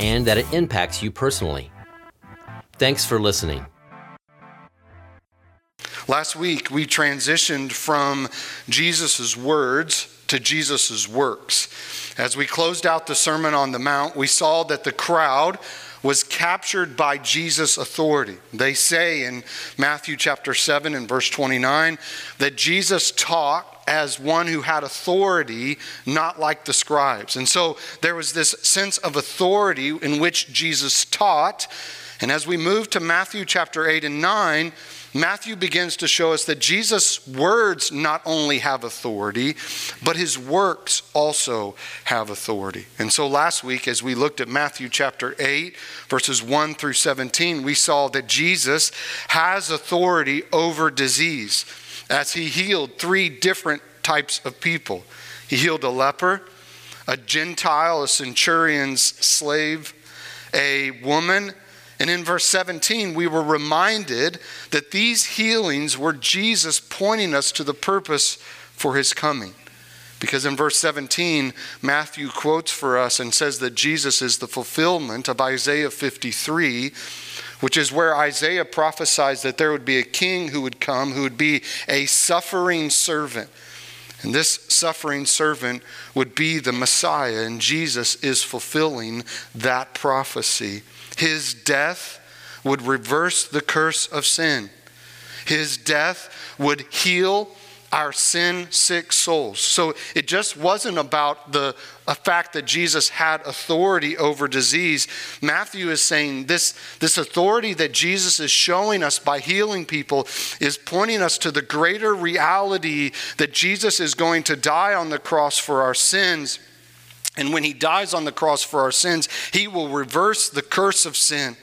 and that it impacts you personally. Thanks for listening. Last week, we transitioned from Jesus' words to Jesus' works. As we closed out the Sermon on the Mount, we saw that the crowd was captured by Jesus' authority. They say in Matthew chapter 7 and verse 29 that Jesus taught as one who had authority, not like the scribes. And so there was this sense of authority in which Jesus taught. And as we move to Matthew chapter 8 and 9, Matthew begins to show us that Jesus' words not only have authority, but his works also have authority. And so last week, as we looked at Matthew chapter 8, verses 1 through 17, we saw that Jesus has authority over disease as he healed three different types of people. He healed a leper, a Gentile, a centurion's slave, a woman. And in verse 17, we were reminded that these healings were Jesus pointing us to the purpose for his coming. Because in verse 17, Matthew quotes for us and says that Jesus is the fulfillment of Isaiah 53 which is where Isaiah prophesies that there would be a king who would come who would be a suffering servant. And this suffering servant would be the Messiah, and Jesus is fulfilling that prophecy. His death would reverse the curse of sin. His death would heal our sin sick souls. So it just wasn't about the fact that Jesus had authority over disease. Matthew is saying this, this authority that Jesus is showing us by healing people is pointing us to the greater reality that Jesus is going to die on the cross for our sins. And when he dies on the cross for our sins, he will reverse the curse of sin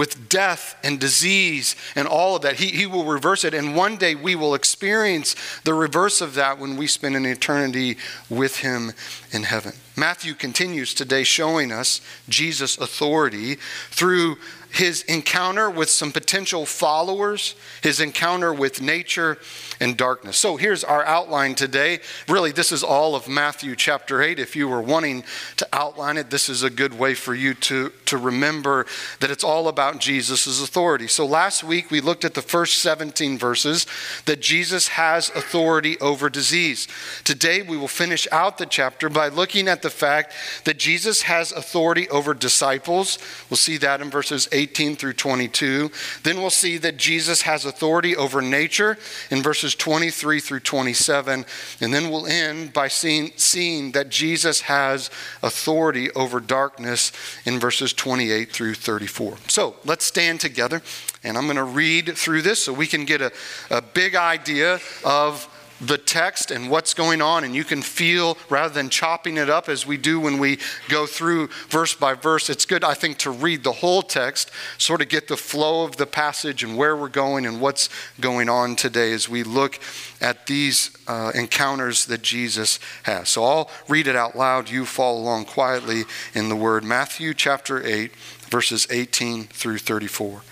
with death and disease and all of that. He, he will reverse it. And one day we will experience the reverse of that when we spend an eternity with Him in heaven. Matthew continues today showing us Jesus' authority through his encounter with some potential followers, his encounter with nature and darkness. So here's our outline today. Really, this is all of Matthew chapter 8. If you were wanting to outline it, this is a good way for you to, to remember that it's all about Jesus' authority. So last week we looked at the first 17 verses that Jesus has authority over disease. Today we will finish out the chapter by looking at the fact that Jesus has authority over disciples. We'll see that in verses 8 18 through 22. Then we'll see that Jesus has authority over nature in verses 23 through 27. And then we'll end by seeing, seeing that Jesus has authority over darkness in verses 28 through 34. So let's stand together, and I'm going to read through this so we can get a, a big idea of the text and what's going on, and you can feel rather than chopping it up as we do when we go through verse by verse. It's good, I think, to read the whole text, sort of get the flow of the passage and where we're going and what's going on today as we look at these uh, encounters that Jesus has. So I'll read it out loud. You follow along quietly in the word. Matthew chapter 8 verses 18 through 34.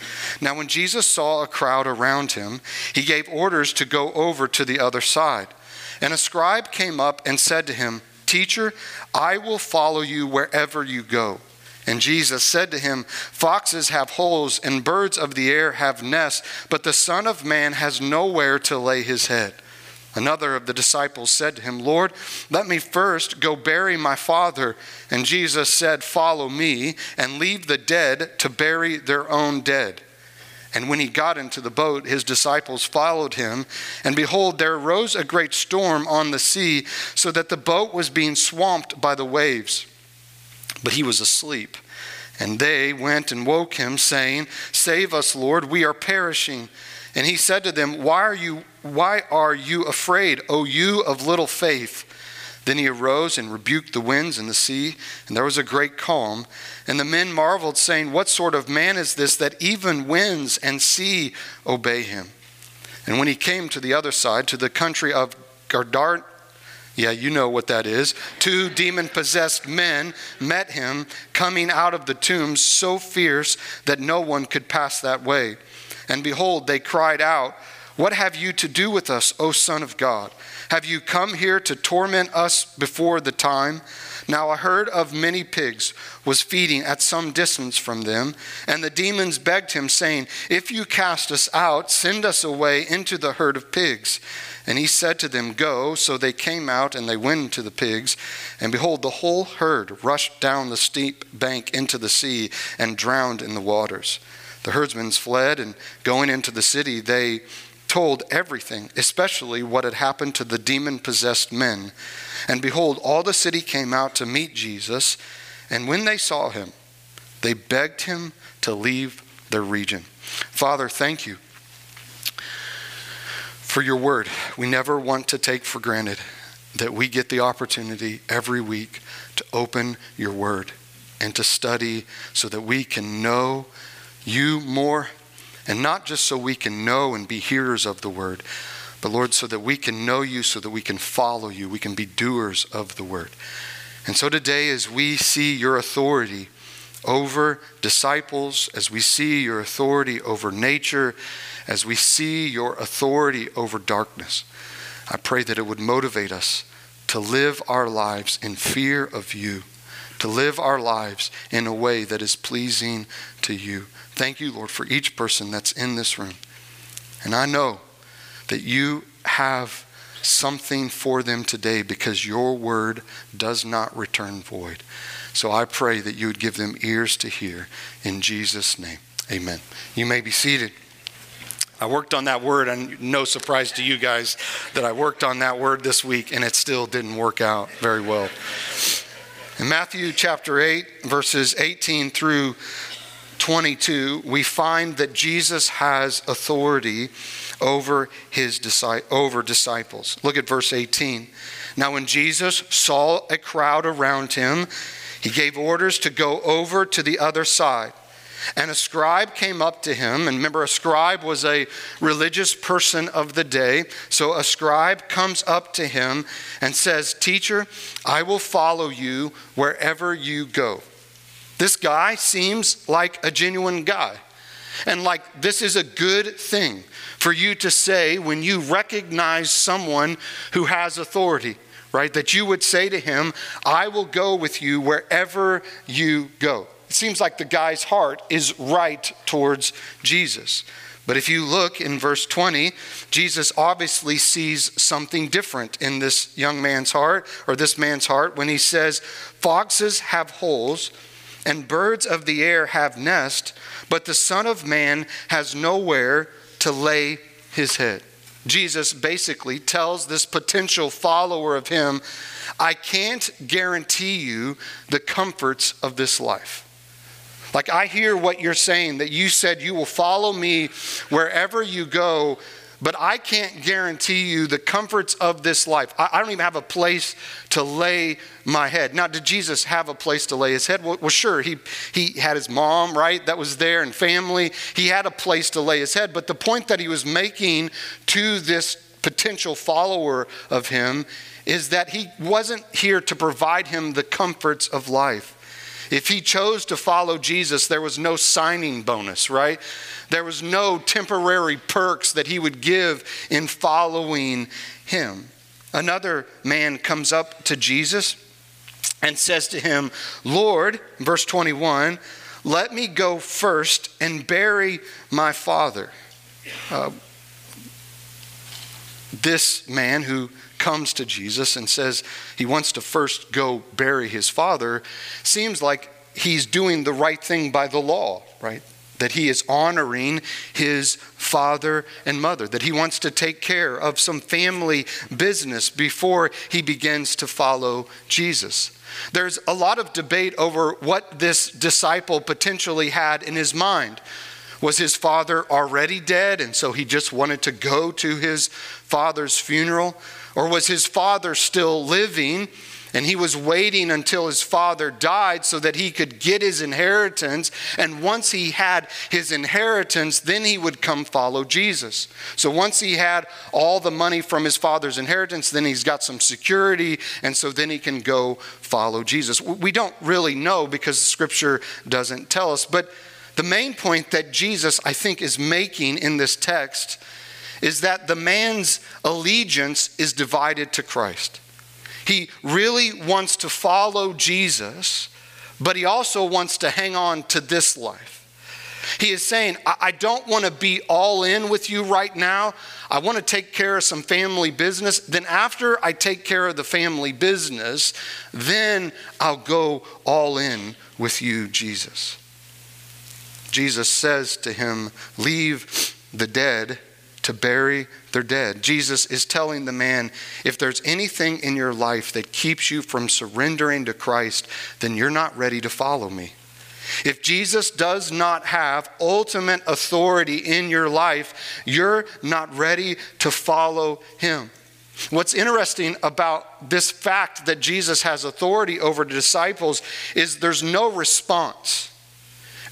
Now, when Jesus saw a crowd around him, he gave orders to go over to the other side. And a scribe came up and said to him, Teacher, I will follow you wherever you go. And Jesus said to him, Foxes have holes and birds of the air have nests, but the Son of Man has nowhere to lay his head. Another of the disciples said to him, Lord, let me first go bury my father. And Jesus said, Follow me and leave the dead to bury their own dead. And when he got into the boat, his disciples followed him. And behold, there arose a great storm on the sea, so that the boat was being swamped by the waves. But he was asleep. And they went and woke him, saying, Save us, Lord, we are perishing. And he said to them, Why are you, why are you afraid, O you of little faith? Then he arose and rebuked the winds and the sea, and there was a great calm. And the men marveled, saying, What sort of man is this that even winds and sea obey him? And when he came to the other side, to the country of Gardart, yeah, you know what that is. Two demon possessed men met him coming out of the tombs so fierce that no one could pass that way. And behold, they cried out, What have you to do with us, O Son of God? Have you come here to torment us before the time? Now a herd of many pigs was feeding at some distance from them, and the demons begged him, saying, If you cast us out, send us away into the herd of pigs. And he said to them, Go. So they came out and they went to the pigs. And behold, the whole herd rushed down the steep bank into the sea and drowned in the waters. The herdsmen fled, and going into the city, they told everything, especially what had happened to the demon possessed men. And behold, all the city came out to meet Jesus. And when they saw him, they begged him to leave their region. Father, thank you for your word. We never want to take for granted that we get the opportunity every week to open your word and to study so that we can know you more. And not just so we can know and be hearers of the word, but Lord, so that we can know you, so that we can follow you, we can be doers of the word. And so today, as we see your authority over disciples, as we see your authority over nature, as we see your authority over darkness, I pray that it would motivate us to live our lives in fear of you, to live our lives in a way that is pleasing to you. Thank you, Lord, for each person that's in this room. And I know that you have something for them today because your word does not return void. So I pray that you would give them ears to hear in Jesus' name. Amen. You may be seated. I worked on that word, and no surprise to you guys that I worked on that word this week, and it still didn't work out very well. In Matthew chapter 8, verses 18 through 22, we find that Jesus has authority over his over disciples. Look at verse 18. Now when Jesus saw a crowd around him, he gave orders to go over to the other side. And a scribe came up to him. And remember, a scribe was a religious person of the day. So a scribe comes up to him and says, Teacher, I will follow you wherever you go. This guy seems like a genuine guy. And like this is a good thing for you to say when you recognize someone who has authority, right? That you would say to him, I will go with you wherever you go. It seems like the guy's heart is right towards Jesus. But if you look in verse 20, Jesus obviously sees something different in this young man's heart or this man's heart when he says, Foxes have holes and birds of the air have nest, but the Son of Man has nowhere to lay his head. Jesus basically tells this potential follower of him, I can't guarantee you the comforts of this life. Like, I hear what you're saying, that you said you will follow me wherever you go, but I can't guarantee you the comforts of this life. I, I, don't even have a place to lay my head. Now, did Jesus have a place to lay his head? Well, well, sure. He, he had his mom, right? That was there, and family. He had a place to lay his head. But the point that he was making to this potential follower of him is that he wasn't here to provide him the comforts of life. If he chose to follow Jesus, there was no signing bonus, right? There was no temporary perks that he would give in following him. Another man comes up to Jesus and says to him, Lord, verse 21, let me go first and bury my father. Uh, this man who comes to Jesus and says he wants to first go bury his father seems like he's doing the right thing by the law, right? that he is honoring his father and mother, that he wants to take care of some family business before he begins to follow Jesus. There's a lot of debate over what this disciple potentially had in his mind. Was his father already dead, and so he just wanted to go to his father's funeral? Or was his father still living? And he was waiting until his father died so that he could get his inheritance. And once he had his inheritance, then he would come follow Jesus. So once he had all the money from his father's inheritance, then he's got some security. And so then he can go follow Jesus. We don't really know because scripture doesn't tell us. But the main point that Jesus, I think, is making in this text is that the man's allegiance is divided to Christ. He really wants to follow Jesus, but he also wants to hang on to this life. He is saying, I don't want to be all in with you right now. I want to take care of some family business. Then, after I take care of the family business, then I'll go all in with you, Jesus. Jesus says to him, Leave the dead to bury their dead. Jesus is telling the man if there's anything in your life that keeps you from surrendering to Christ, then you're not ready to follow me. If Jesus does not have ultimate authority in your life, you're not ready to follow him. What's interesting about this fact that Jesus has authority over the disciples is there's no response.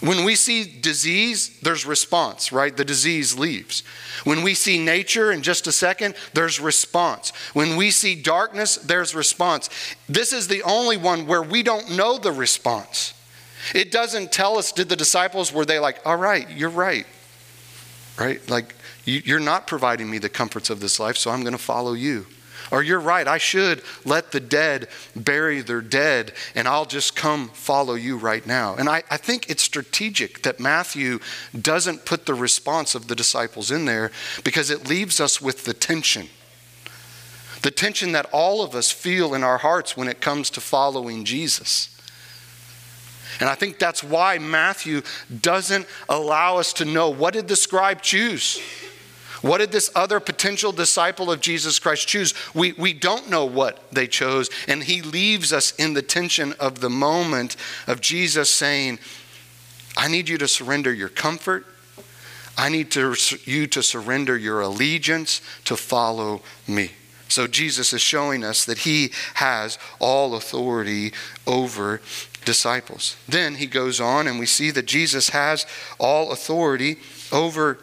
When we see disease, there's response, right? The disease leaves. When we see nature in just a second, there's response. When we see darkness, there's response. This is the only one where we don't know the response. It doesn't tell us, did the disciples, were they like, all right, you're right, right? Like, you're not providing me the comforts of this life, so I'm going to follow you. Or you're right, I should let the dead bury their dead, and I'll just come follow you right now. And I, I think it's strategic that Matthew doesn't put the response of the disciples in there because it leaves us with the tension. The tension that all of us feel in our hearts when it comes to following Jesus. And I think that's why Matthew doesn't allow us to know what did the scribe choose? What did this other potential disciple of Jesus Christ choose? We, we don't know what they chose, and he leaves us in the tension of the moment of Jesus saying, I need you to surrender your comfort. I need to, you to surrender your allegiance to follow me. So Jesus is showing us that he has all authority over disciples. Then he goes on, and we see that Jesus has all authority over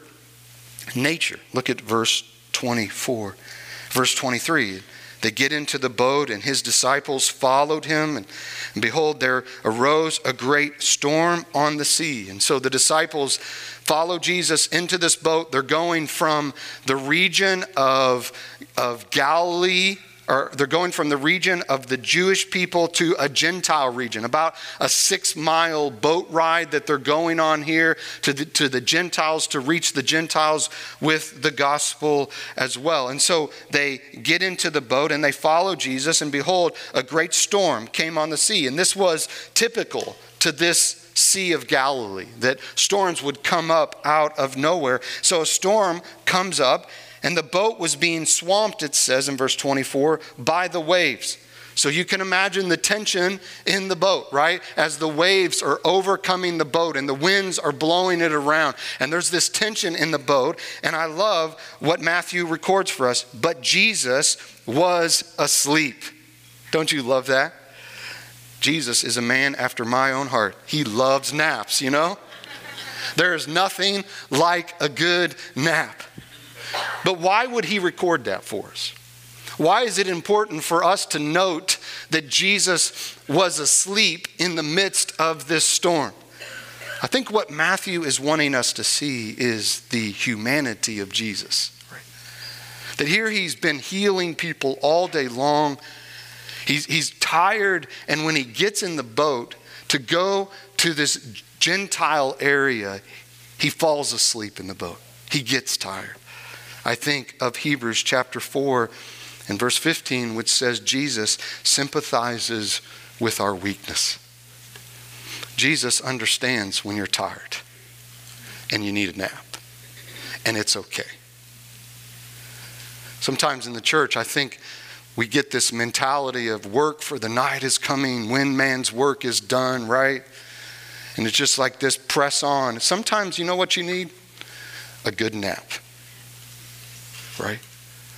nature. Look at verse 24. Verse 23 they get into the boat, and his disciples followed him. And, and, behold, there arose a great storm on the sea. And so the disciples follow Jesus into this boat. They're going from the region of, of Galilee or they're going from the region of the Jewish people to a Gentile region, about a six mile boat ride that they're going on here to the, to the Gentiles to reach the Gentiles with the gospel as well. And so they get into the boat and they follow Jesus, and behold, a great storm came on the sea. And this was typical to this Sea of Galilee, that storms would come up out of nowhere. So a storm comes up and the boat was being swamped, it says in verse 24, by the waves. So you can imagine the tension in the boat, right? As the waves are overcoming the boat and the winds are blowing it around. And there's this tension in the boat. And I love what Matthew records for us. But Jesus was asleep. Don't you love that? Jesus is a man after my own heart. He loves naps, you know? There is nothing like a good nap. But why would he record that for us? Why is it important for us to note that Jesus was asleep in the midst of this storm? I think what Matthew is wanting us to see is the humanity of Jesus. That here he's been healing people all day long. He's, he's tired, and when he gets in the boat to go to this Gentile area, he falls asleep in the boat. He gets tired. I think of Hebrews chapter 4 and verse 15, which says Jesus sympathizes with our weakness. Jesus understands when you're tired and you need a nap, and it's okay. Sometimes in the church, I think we get this mentality of work for the night is coming when man's work is done, right? And it's just like this press on. Sometimes you know what you need? A good nap right?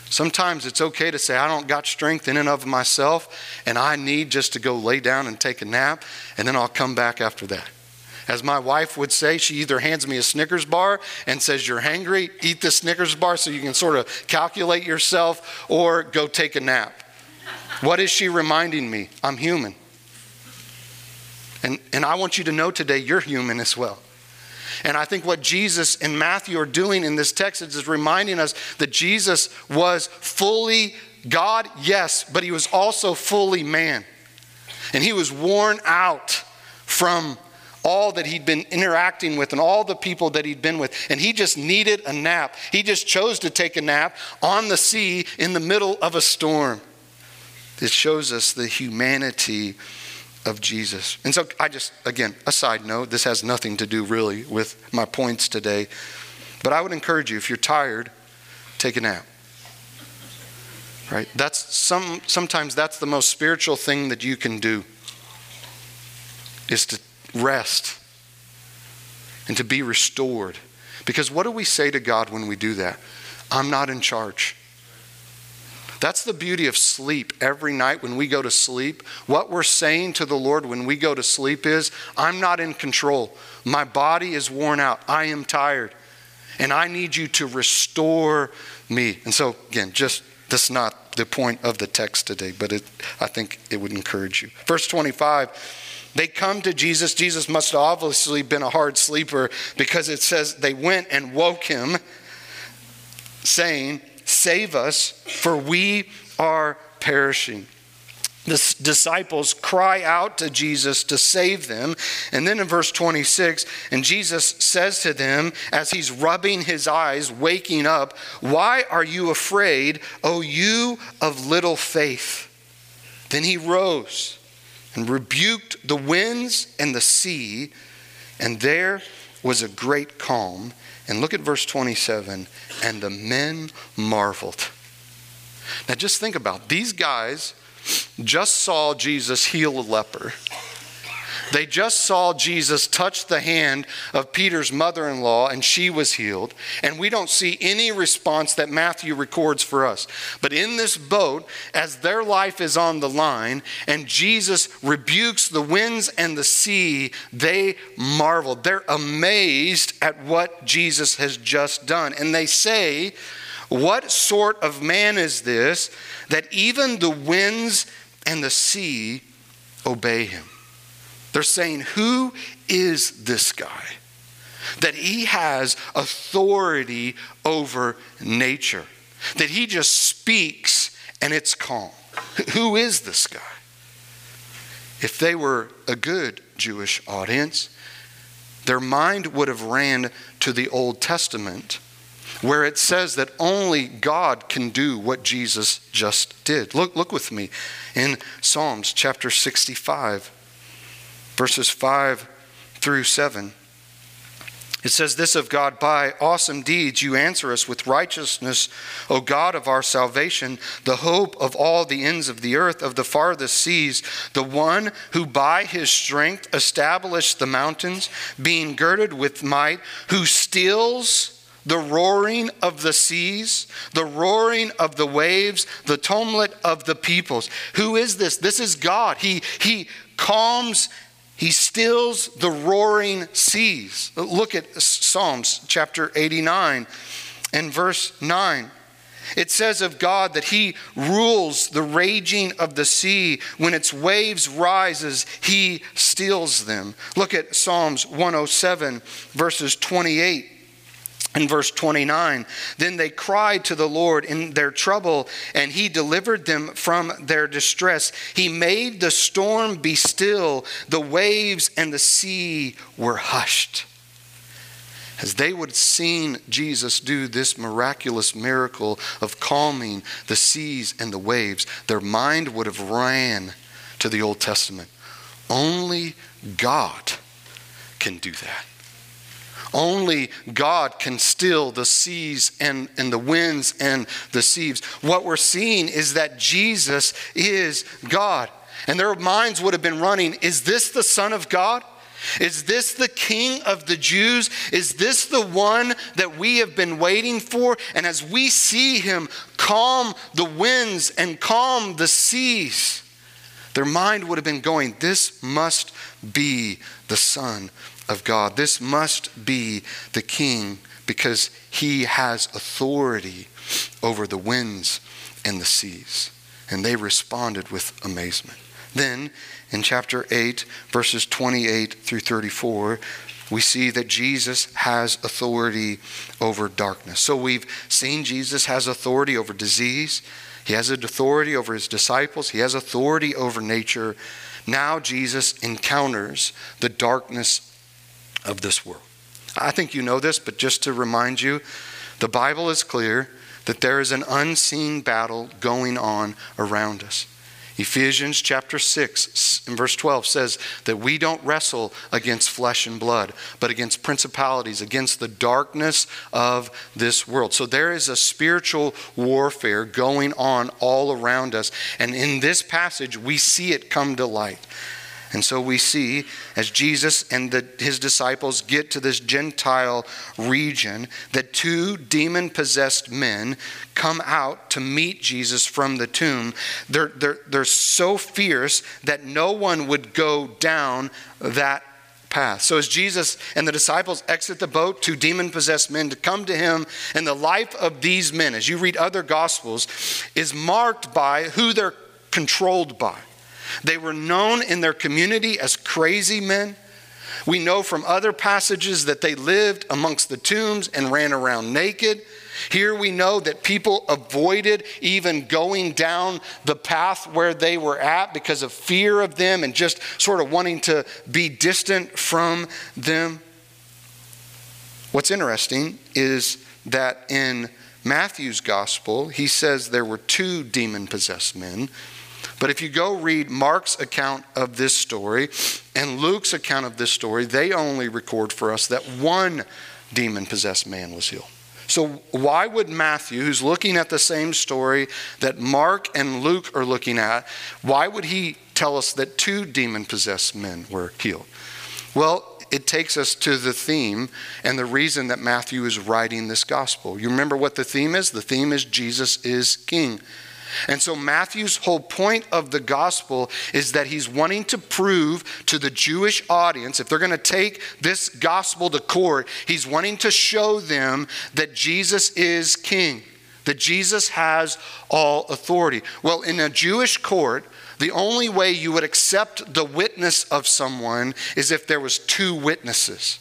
Sometimes it's okay to say, I don't got strength in and of myself, and I need just to go lay down and take a nap, and then I'll come back after that. As my wife would say, she either hands me a Snickers bar and says, You're hangry, eat the Snickers bar so you can sort of calculate yourself, or go take a nap. What is she reminding me? I'm human. And, and I want you to know today, you're human as well. And I think what Jesus and Matthew are doing in this text is reminding us that Jesus was fully God, yes, but he was also fully man. And he was worn out from all that he'd been interacting with and all the people that he'd been with. And he just needed a nap. He just chose to take a nap on the sea in the middle of a storm. This shows us the humanity of Jesus. And so, I just, again, a side note, this has nothing to do really with my points today. But I would encourage you, if you're tired, take a nap. Right? That's some sometimes that's the most spiritual thing that you can do is to rest and to be restored. Because what do we say to God when we do that? I'm not in charge. That's the beauty of sleep. Every night when we go to sleep, what we're saying to the Lord when we go to sleep is, I'm not in control. My body is worn out. I am tired. And I need you to restore me. And so, again, just that's not the point of the text today, but it, I think it would encourage you. Verse 25. They come to Jesus. Jesus must have obviously been a hard sleeper because it says they went and woke him, saying, Save us, for we are perishing. The disciples cry out to Jesus to save them. And then in verse 26, and Jesus says to them as he's rubbing his eyes, waking up, Why are you afraid, O you of little faith? Then he rose and rebuked the winds and the sea, and there was a great calm. And look at verse 27 and the men marveled. Now just think about it. these guys just saw Jesus heal a leper. They just saw Jesus touch the hand of Peter's mother in law, and she was healed. And we don't see any response that Matthew records for us. But in this boat, as their life is on the line, and Jesus rebukes the winds and the sea, they marvel. They're amazed at what Jesus has just done. And they say, What sort of man is this that even the winds and the sea obey him? They're saying, Who is this guy? That he has authority over nature, that he just speaks and it's calm. Who is this guy? If they were a good Jewish audience, their mind would have ran to the Old Testament where it says that only God can do what Jesus just did. Look, look with me in Psalms chapter 65 verses 5 through 7. It says this of God, by awesome deeds you answer us with righteousness, O God of our salvation, the hope of all the ends of the earth, of the farthest seas, the one who by his strength established the mountains, being girded with might, who stills the roaring of the seas, the roaring of the waves, the tumult of the peoples. Who is this? This is God. He, he calms he stills the roaring seas. Look at Psalms chapter 89 and verse 9. It says of God that he rules the raging of the sea. When its waves rises, he stills them. Look at Psalms 107 verses 28 in verse 29, then they cried to the Lord in their trouble, and he delivered them from their distress. He made the storm be still, the waves and the sea were hushed. As they would have seen Jesus do this miraculous miracle of calming the seas and the waves, their mind would have ran to the Old Testament. Only God can do that. Only God can still the seas and, and the winds and the seas. What we're seeing is that Jesus is God. And their minds would have been running Is this the Son of God? Is this the king of the Jews? Is this the one that we have been waiting for? And as we see him calm the winds and calm the seas, their mind would have been going, This must be the Son of God. This must be the king because he has authority over the winds and the seas. And they responded with amazement. Then in chapter 8, verses 28 through 34, we see that Jesus has authority over darkness. So we've seen Jesus has authority over disease, he has authority over his disciples, he has authority over nature. Now Jesus encounters the darkness of this world. I think you know this, but just to remind you, the Bible is clear that there is an unseen battle going on around us. Ephesians chapter 6 and verse 12 says that we don't wrestle against flesh and blood, but against principalities, against the darkness of this world. So there is a spiritual warfare going on all around us. And in this passage, we see it come to light. And so we see as Jesus and the, his disciples get to this Gentile region that two demon possessed men come out to meet Jesus from the tomb. They're, they're, they're so fierce that no one would go down that path. So as Jesus and the disciples exit the boat, two demon possessed men to come to him, and the life of these men, as you read other gospels, is marked by who they're controlled by. They were known in their community as crazy men. We know from other passages that they lived amongst the tombs and ran around naked. Here we know that people avoided even going down the path where they were at because of fear of them and just sort of wanting to be distant from them. What's interesting is that in Matthew's gospel, he says there were two demon possessed men but if you go read Mark's account of this story and Luke's account of this story, they only record for us that one demon possessed man was healed. So, why would Matthew, who's looking at the same story that Mark and Luke are looking at, why would he tell us that two demon possessed men were healed? Well, it takes us to the theme and the reason that Matthew is writing this gospel. You remember what the theme is? The theme is Jesus is King. And so, Matthew's whole point of the gospel is that he's wanting to prove to the Jewish audience, if they're going to take this gospel to court, he's wanting to show them that Jesus is king, that Jesus has all authority. Well, in a Jewish court, the only way you would accept the witness of someone is if there was two witnesses.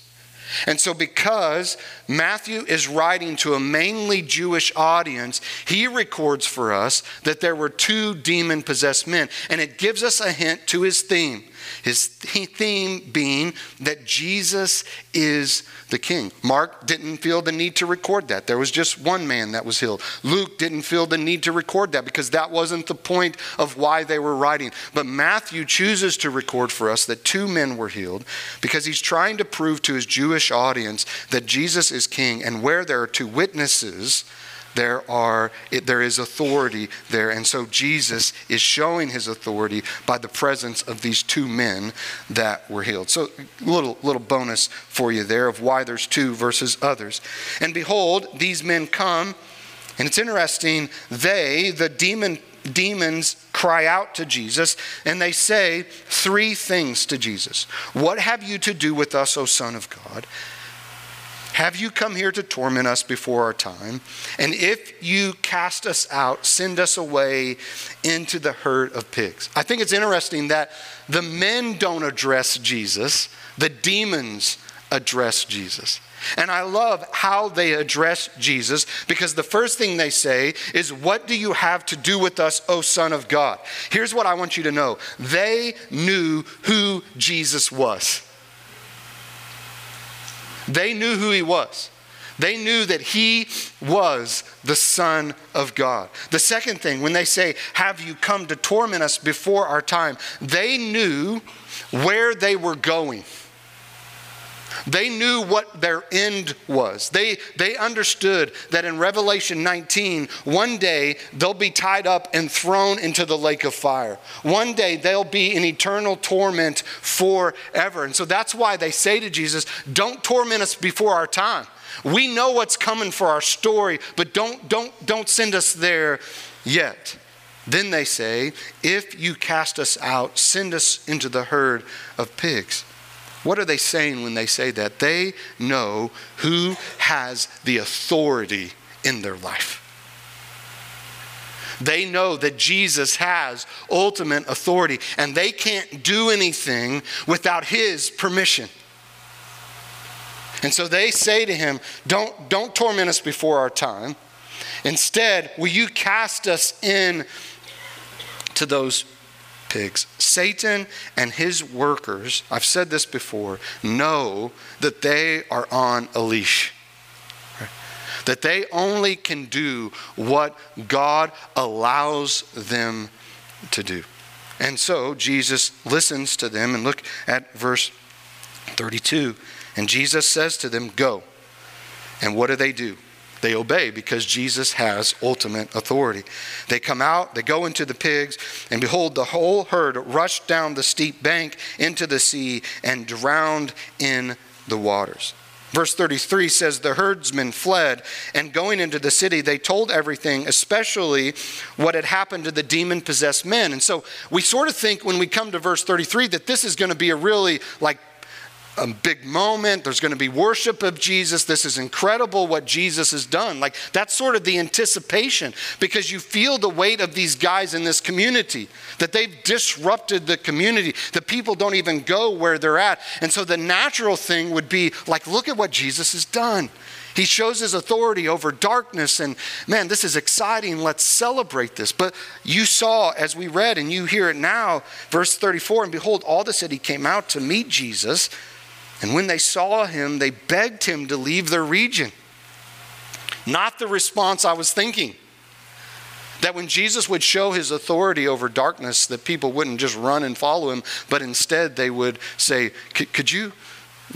And so, because Matthew is writing to a mainly Jewish audience, he records for us that there were two demon possessed men. And it gives us a hint to his theme. His theme being that Jesus is the king. Mark didn't feel the need to record that. There was just one man that was healed. Luke didn't feel the need to record that because that wasn't the point of why they were writing. But Matthew chooses to record for us that two men were healed because he's trying to prove to his Jewish audience that Jesus is king. And where there are two witnesses, there are there is authority there. And so jesus is showing his authority by the presence of these two men that were healed. So little little bonus for you there of why there's two versus others. And behold these men come and it's interesting they the demon demons cry out to Jesus and they say three things to Jesus. What have you to do with us, O Son of God? Have you come here to torment us before our time? And if you cast us out, send us away into the herd of pigs. I think it's interesting that the men don't address Jesus, the demons address Jesus. And I love how they address Jesus because the first thing they say is, What do you have to do with us, O Son of God? Here's what I want you to know they knew who Jesus was. They knew who he was. They knew that he was the Son of God. The second thing, when they say, Have you come to torment us before our time? They knew where they were going. They knew what their end was. They, they understood that in Revelation 19, one day they'll be tied up and thrown into the lake of fire. One day they'll be in eternal torment forever. And so that's why they say to Jesus, Don't torment us before our time. We know what's coming for our story, but don't, don't, don't send us there yet. Then they say, If you cast us out, send us into the herd of pigs. What are they saying when they say that? They know who has the authority in their life. They know that Jesus has ultimate authority, and they can't do anything without his permission. And so they say to him, Don't, don't torment us before our time. Instead, will you cast us in to those pigs. Satan and his workers, I've said this before, know that they are on a leash. That they only can do what God allows them to do. And so Jesus listens to them, and look at verse 32. And Jesus says to them, Go. And what do they do? They obey because Jesus has ultimate authority. They come out, they go into the pigs, and behold, the whole herd rushed down the steep bank into the sea and drowned in the waters. Verse 33 says, The herdsmen fled, and going into the city, they told everything, especially what had happened to the demon possessed men. And so we sort of think when we come to verse 33 that this is going to be a really like a big moment. There's going to be worship of Jesus. This is incredible what Jesus has done. Like, that's sort of the anticipation because you feel the weight of these guys in this community, that they've disrupted the community. The people don't even go where they're at. And so the natural thing would be like, look at what Jesus has done. He shows his authority over darkness, and man, this is exciting. Let's celebrate this. But you saw, as we read, and you hear it now, verse 34 and behold, all the city came out to meet Jesus. And when they saw him, they begged him to leave their region. Not the response I was thinking. That when Jesus would show his authority over darkness, that people wouldn't just run and follow him, but instead they would say, Could you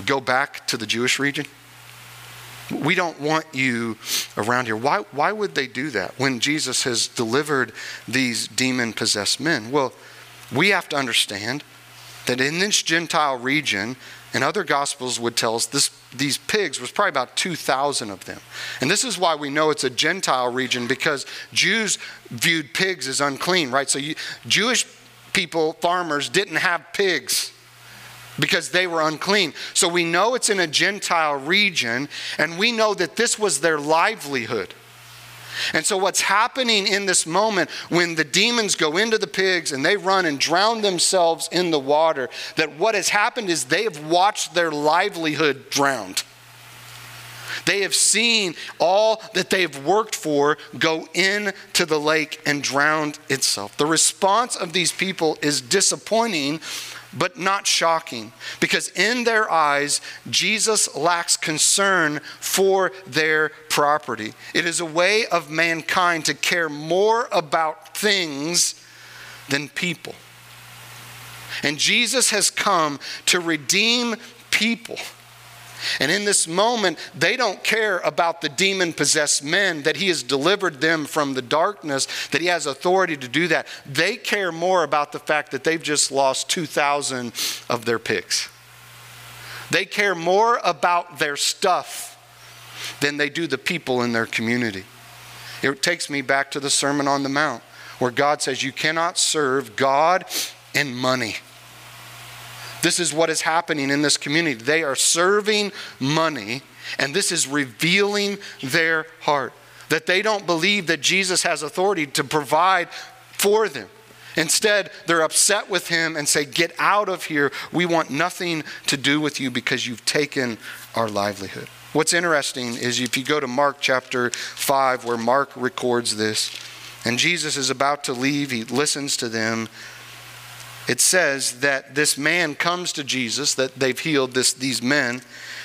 go back to the Jewish region? We don't want you around here. Why, why would they do that when Jesus has delivered these demon possessed men? Well, we have to understand that in this Gentile region, and other gospels would tell us this, these pigs was probably about 2,000 of them. And this is why we know it's a Gentile region because Jews viewed pigs as unclean, right? So you, Jewish people, farmers, didn't have pigs because they were unclean. So we know it's in a Gentile region, and we know that this was their livelihood. And so, what's happening in this moment when the demons go into the pigs and they run and drown themselves in the water, that what has happened is they have watched their livelihood drowned. They have seen all that they've worked for go into the lake and drowned itself. The response of these people is disappointing but not shocking, because in their eyes, Jesus lacks concern for their property. It is a way of mankind to care more about things than people. And Jesus has come to redeem people. And in this moment, they don't care about the demon possessed men, that he has delivered them from the darkness, that he has authority to do that. They care more about the fact that they've just lost 2,000 of their pigs. They care more about their stuff than they do the people in their community. It takes me back to the Sermon on the Mount, where God says, You cannot serve God and money. This is what is happening in this community. They are serving money, and this is revealing their heart that they don't believe that Jesus has authority to provide for them. Instead, they're upset with him and say, Get out of here. We want nothing to do with you because you've taken our livelihood. What's interesting is if you go to Mark chapter 5, where Mark records this, and Jesus is about to leave, he listens to them it says that this man comes to Jesus, that they've healed this, these men,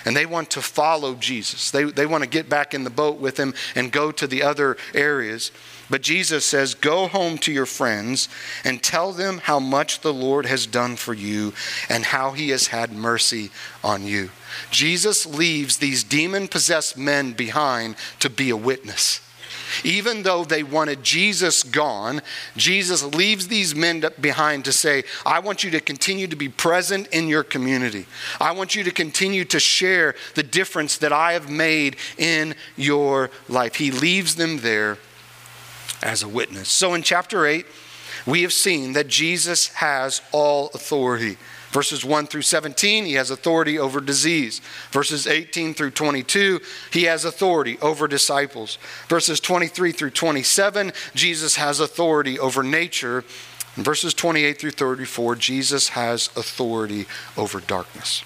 and they want to follow Jesus. They, they want to get back in the boat with him and go to the other areas. But Jesus says, Go home to your friends and tell them how much the Lord has done for you and how he has had mercy on you. Jesus leaves these demon possessed men behind to be a witness. Even though they wanted Jesus gone, Jesus leaves these men behind to say, I want you to continue to be present in your community. I want you to continue to share the difference that I have made in your life. He leaves them there as a witness. So in chapter 8, we have seen that Jesus has all authority. Verses 1 through 17, he has authority over disease. Verses 18 through 22, he has authority over disciples. Verses 23 through 27, Jesus has authority over nature. Verses 28 through 34, Jesus has authority over darkness.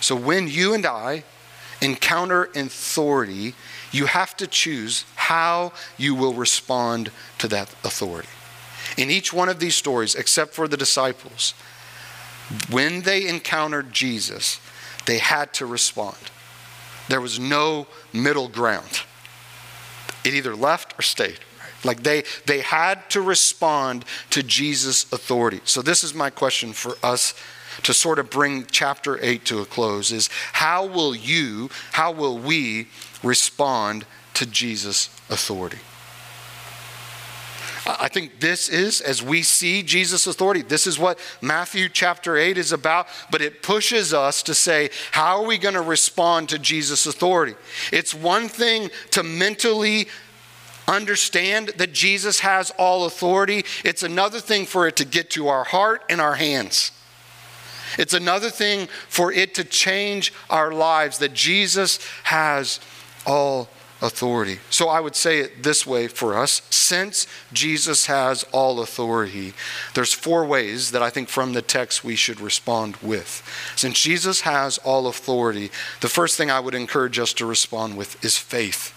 So when you and I encounter authority, you have to choose how you will respond to that authority. In each one of these stories, except for the disciples, when they encountered Jesus, they had to respond. There was no middle ground. It either left or stayed. Like they, they had to respond to Jesus' authority. So, this is my question for us to sort of bring chapter 8 to a close is how will you, how will we respond to Jesus' authority? I think this is, as we see Jesus' authority, this is what Matthew chapter 8 is about, but it pushes us to say, how are we going to respond to Jesus' authority? It's one thing to mentally understand that Jesus has all authority, it's another thing for it to get to our heart and our hands. It's another thing for it to change our lives that Jesus has all authority. So I would say it this way for us since Jesus has all authority, there's four ways that I think from the text we should respond with. Since Jesus has all authority, the first thing I would encourage us to respond with is faith.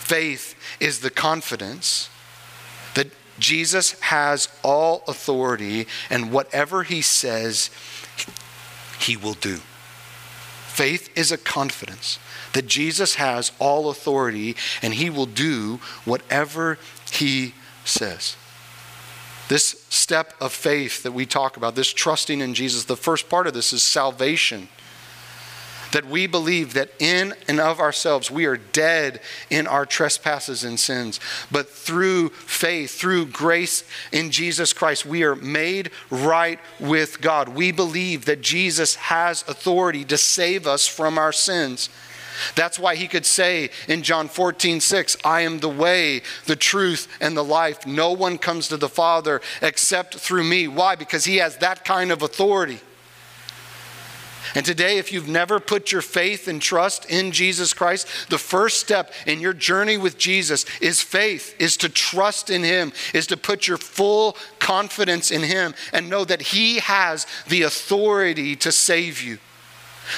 Faith is the confidence that Jesus has all authority and whatever he says, he will do. Faith is a confidence that Jesus has all authority and he will do whatever he says. This step of faith that we talk about, this trusting in Jesus, the first part of this is salvation that we believe that in and of ourselves we are dead in our trespasses and sins. But through faith, through grace in Jesus Christ, we are made right with God. We believe that Jesus has authority to save us from our sins. That's why he could say in John 14, 6, I am the way, the truth, and the life. No one comes to the Father except through me. Why? Because he has that kind of authority. And today, if you've never put your faith and trust in Jesus Christ, the first step in your journey with Jesus is faith, is to trust in Him, is to put your full confidence in Him and know that He has the authority to save you.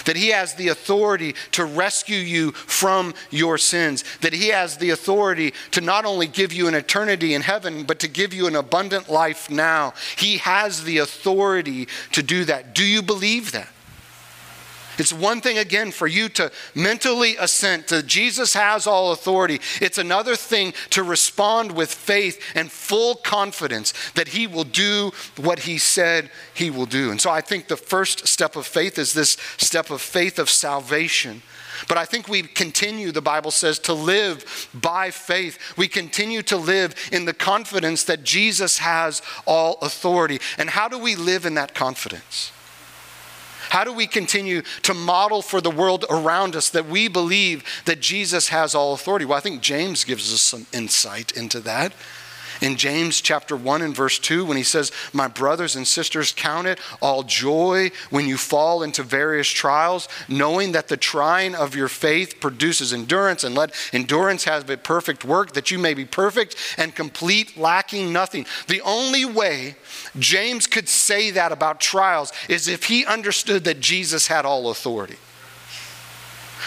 That he has the authority to rescue you from your sins. That he has the authority to not only give you an eternity in heaven, but to give you an abundant life now. He has the authority to do that. Do you believe that? It's one thing, again, for you to mentally assent to Jesus has all authority. It's another thing to respond with faith and full confidence that He will do what He said He will do. And so I think the first step of faith is this step of faith of salvation. But I think we continue, the Bible says, to live by faith. We continue to live in the confidence that Jesus has all authority. And how do we live in that confidence? How do we continue to model for the world around us that we believe that Jesus has all authority? Well, I think James gives us some insight into that in James chapter 1 and verse 2 when he says, My brothers and sisters, count it all joy when you fall into various trials, knowing that the trying of your faith produces endurance, and let endurance have a perfect work, that you may be perfect and complete, lacking nothing. The only way James could say that about trials is if he understood that Jesus had all authority.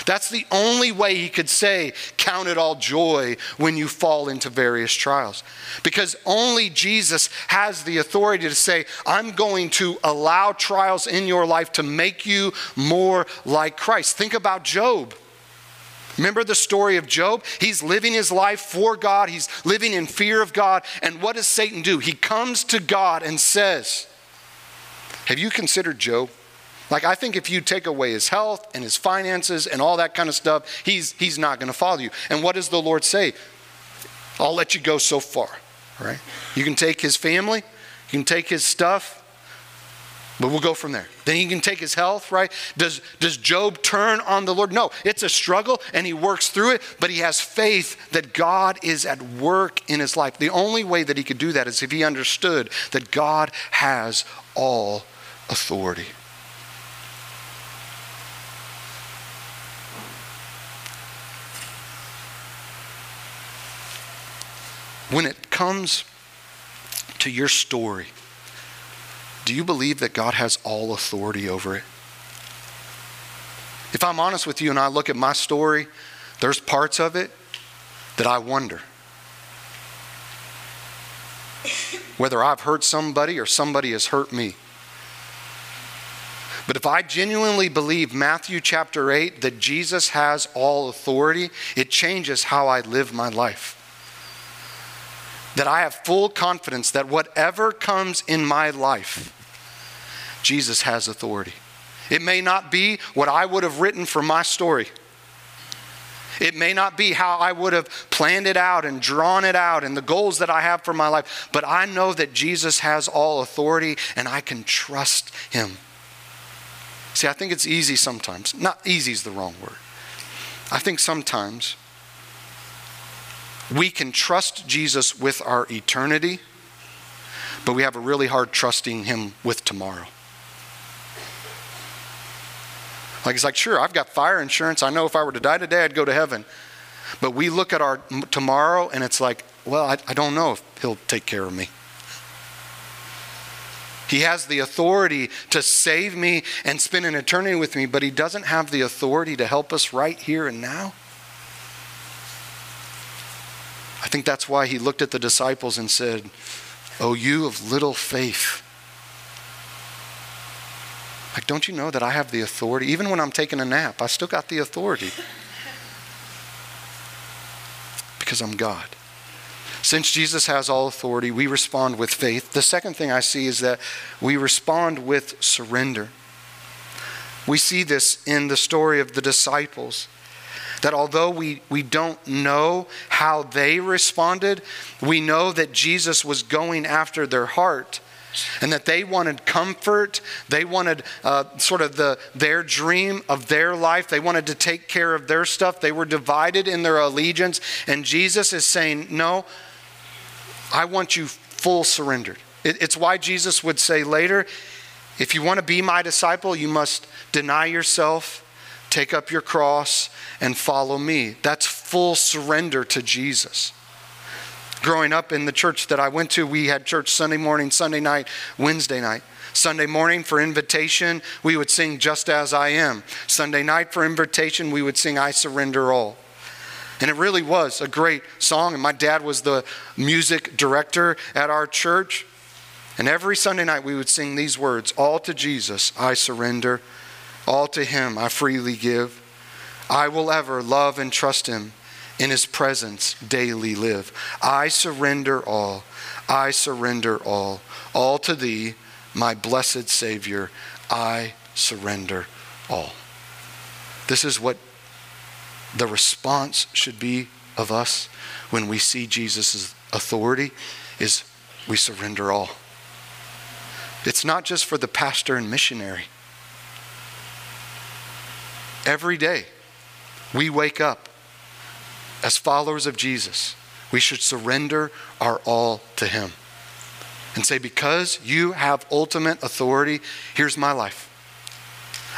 That's the only way he could say, Count it all joy when you fall into various trials. Because only Jesus has the authority to say, I'm going to allow trials in your life to make you more like Christ. Think about Job. Remember the story of Job? He's living his life for God, he's living in fear of God. And what does Satan do? He comes to God and says, Have you considered Job? Like, I think if you take away his health and his finances and all that kind of stuff, he's, he's not going to follow you. And what does the Lord say? I'll let you go so far, right? You can take his family, you can take his stuff, but we'll go from there. Then he can take his health, right? Does, does Job turn on the Lord? No, it's a struggle and he works through it, but he has faith that God is at work in his life. The only way that he could do that is if he understood that God has all authority. When it comes to your story, do you believe that God has all authority over it? If I'm honest with you and I look at my story, there's parts of it that I wonder whether I've hurt somebody or somebody has hurt me. But if I genuinely believe Matthew chapter 8 that Jesus has all authority, it changes how I live my life that I have full confidence that whatever comes in my life, Jesus has authority. It may not be what I would have written for my story. It may not be how I would have planned it out and drawn it out and the goals that I have for my life, but I know that Jesus has all authority and I can trust him. See, I think it's easy sometimes. Not easy is the wrong word. I think sometimes we can trust Jesus with our eternity, but we have a really hard trusting him with tomorrow. Like, it's like, sure, I've got fire insurance. I know if I were to die today, I'd go to heaven. But we look at our tomorrow and it's like, well, I, I don't know if he'll take care of me. He has the authority to save me and spend an eternity with me, but he doesn't have the authority to help us right here and now. I think that's why he looked at the disciples and said, Oh, you of little faith. Like, don't you know that I have the authority? Even when I'm taking a nap, I still got the authority. Because I'm God. Since Jesus has all authority, we respond with faith. The second thing I see is that we respond with surrender. We see this in the story of the disciples that although we, we don't know how they responded, we know that Jesus was going after their heart and that they wanted comfort. They wanted uh, sort of the their dream of their life. They wanted to take care of their stuff. They were divided in their allegiance. And jesus is saying no i want you full surrendered. It, it's why jesus would say later if you want to be my disciple you must deny yourself take up your cross and follow me. That's full surrender to Jesus. Growing up in the church that I went to, we had church Sunday morning, Sunday night, Wednesday night. Sunday morning for invitation, we would sing Just As I Am. Sunday night for invitation, we would sing I Surrender All. And it really was a great song. And my dad was the music director at our church. And every Sunday night, we would sing these words All to Jesus, I surrender. All to Him, I freely give. I will ever love and trust him in his presence daily live. I surrender all. I surrender all. All to thee, my blessed Savior. I surrender all. This is what the response should be of us when we see Jesus' authority is we surrender all. It's not just for the pastor and missionary. Every day, we wake up as followers of Jesus, we should surrender our all to Him and say, Because you have ultimate authority, here's my life.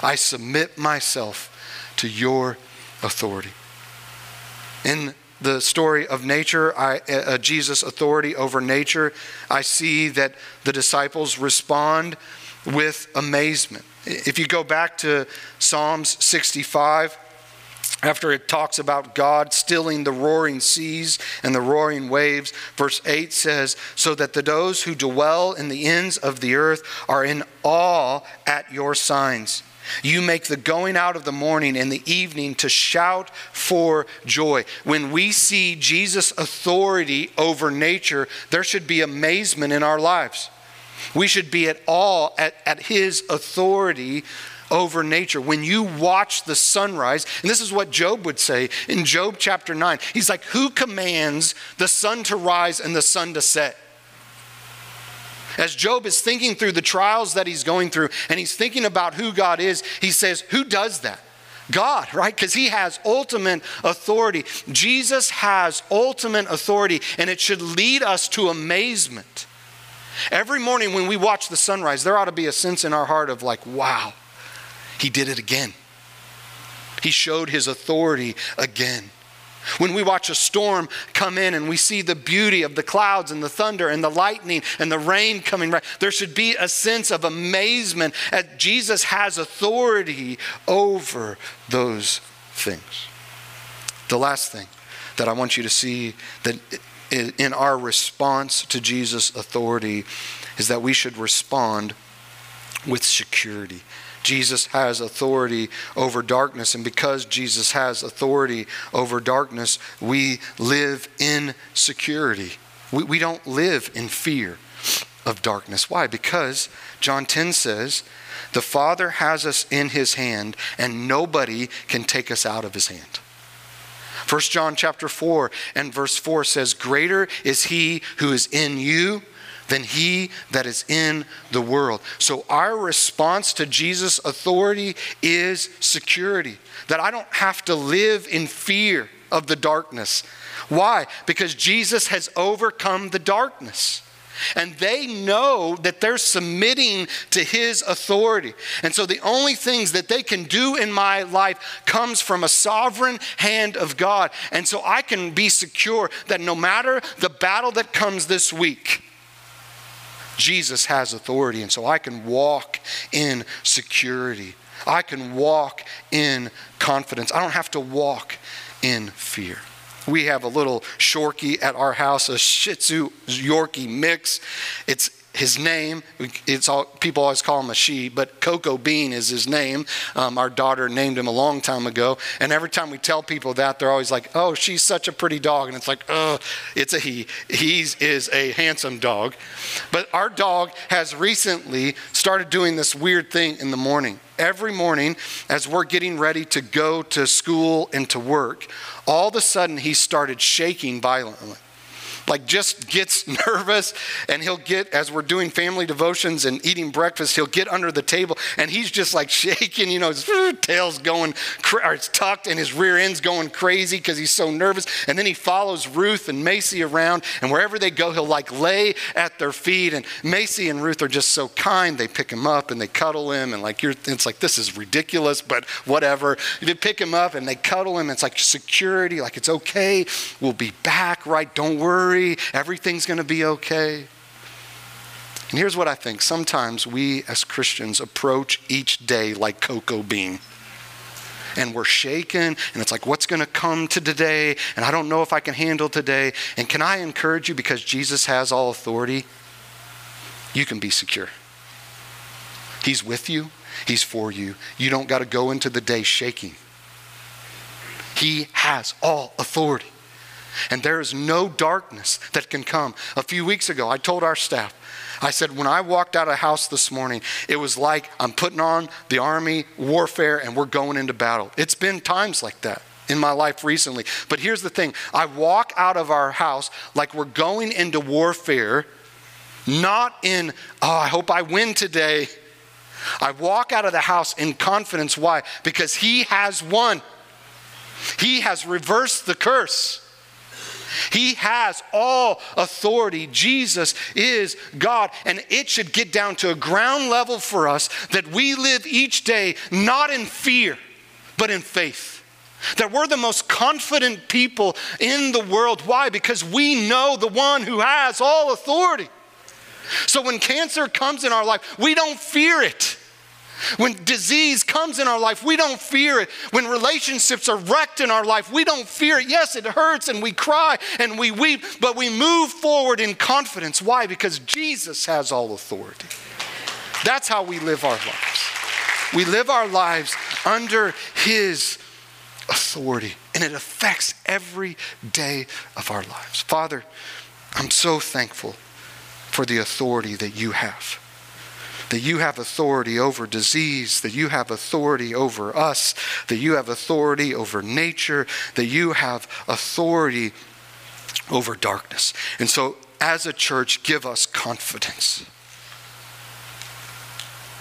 I submit myself to your authority. In the story of nature, I, uh, uh Jesus' authority over nature, I see that the disciples respond with amazement. If you go back to Psalms 65, after it talks about God stilling the roaring seas and the roaring waves, verse 8 says, So that the, those who dwell in the ends of the earth are in awe at your signs. You make the going out of the morning and the evening to shout for joy. When we see Jesus' authority over nature, there should be amazement in our lives. We should be at all at, at his authority over nature. When you watch the sunrise, and this is what Job would say in Job chapter 9, he's like, Who commands the sun to rise and the sun to set? As Job is thinking through the trials that he's going through and he's thinking about who God is, he says, Who does that? God, right? Because he has ultimate authority. Jesus has ultimate authority, and it should lead us to amazement. Every morning when we watch the sunrise, there ought to be a sense in our heart of, like, wow, he did it again. He showed his authority again. When we watch a storm come in and we see the beauty of the clouds and the thunder and the lightning and the rain coming right, there should be a sense of amazement that Jesus has authority over those things. The last thing that I want you to see that in our response to Jesus' authority is that we should respond with security. Jesus has authority over darkness. And because Jesus has authority over darkness, we live in security. We, we don't live in fear of darkness. Why? Because John 10 says, the Father has us in his hand, and nobody can take us out of his hand. 1 John chapter 4 and verse 4 says, Greater is he who is in you than he that is in the world. So, our response to Jesus' authority is security, that I don't have to live in fear of the darkness. Why? Because Jesus has overcome the darkness. And they know that they're submitting to his authority. And so the only things that they can do in my life comes from a sovereign hand of God. And so I can be secure that no matter the battle that comes this week, Jesus has authority, and so I can walk in security. I can walk in confidence. I don't have to walk in fear. We have a little Shorkie at our house, a Shih Tzu Yorkie mix. It's his name, it's all, people always call him a she, but Cocoa Bean is his name. Um, our daughter named him a long time ago. And every time we tell people that, they're always like, oh, she's such a pretty dog. And it's like, oh, it's a he. He is a handsome dog. But our dog has recently started doing this weird thing in the morning. Every morning, as we're getting ready to go to school and to work, all of a sudden he started shaking violently like just gets nervous and he'll get as we're doing family devotions and eating breakfast he'll get under the table and he's just like shaking you know his tail's going or it's tucked and his rear end's going crazy because he's so nervous. And then he follows ruth and macy around and wherever they go he'll like lay at their feet. And macy and ruth are just so kind. They pick him up and they cuddle him and like you're it's like this is ridiculous but whatever. They pick him up and they cuddle him. It's like security like it's okay. We'll be back right? Don't worry worry, everything's going to be okay. And here's what I think sometimes we as Christians approach each day like cocoa bean. And we're shaken, and it's like, what's going to come to today? And I don't know if I can handle today. And can I encourage you, because Jesus has all authority, you can be secure. He's with you, He's for you. You don't got to go into the day shaking. He has all authority and there is no darkness that can come. A few weeks ago, I told our staff, I said, when I walked out of house this morning, it was like I'm putting on the army warfare and we're going into battle. It's been times like that in my life recently. But here's the thing I walk out of our house like we're going into warfare, not in, oh, I hope I win today. I walk out of the house in confidence. Why? Because He has won, He has reversed the curse. He has all authority. Jesus is God. And it should get down to a ground level for us that we live each day not in fear, but in faith. That we're the most confident people in the world. Why? Because we know the one who has all authority. So when cancer comes in our life, we don't fear it When disease comes in our life, we don't fear it. When relationships are wrecked in our life, we don't fear it. Yes, it hurts and we cry and we weep, but we move forward in confidence. Why? Because Jesus has all authority. That's how we live our lives. We live our lives under His authority, and it affects every day of our lives. Father, I'm so thankful for the authority that you have that you have authority over disease, that you have authority over us, that you have authority over nature, that you have authority over darkness. And so, as a church, give us confidence.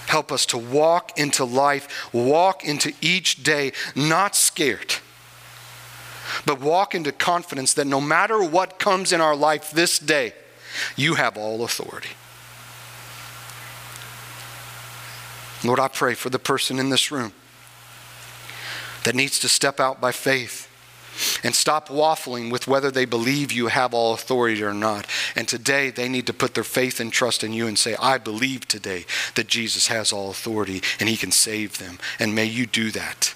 Help us to walk into life, walk into each day, not scared, but walk into confidence that no matter what comes in our life this day, you have all authority. Lord, I pray for the person in this room that needs to step out by faith and stop waffling with whether they believe you have all authority or not. And today they need to put their faith and trust in you and say, I believe today that Jesus has all authority and he can save them. And may you do that.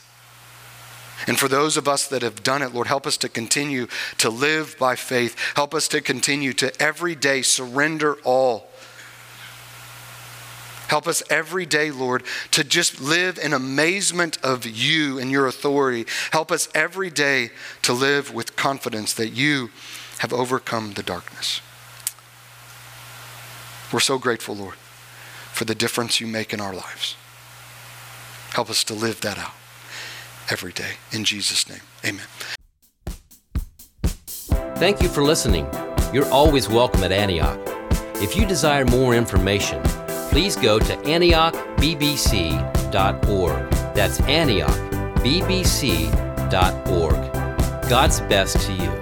And for those of us that have done it, Lord, help us to continue to live by faith. Help us to continue to every day surrender all Help us every day, Lord, to just live in amazement of you and your authority. Help us every day to live with confidence that you have overcome the darkness. We're so grateful, Lord, for the difference you make in our lives. Help us to live that out every day. In Jesus' name, amen. Thank you for listening. You're always welcome at Antioch. If you desire more information, please go to antiochbbc.org. That's antiochbbc.org. God's best to you.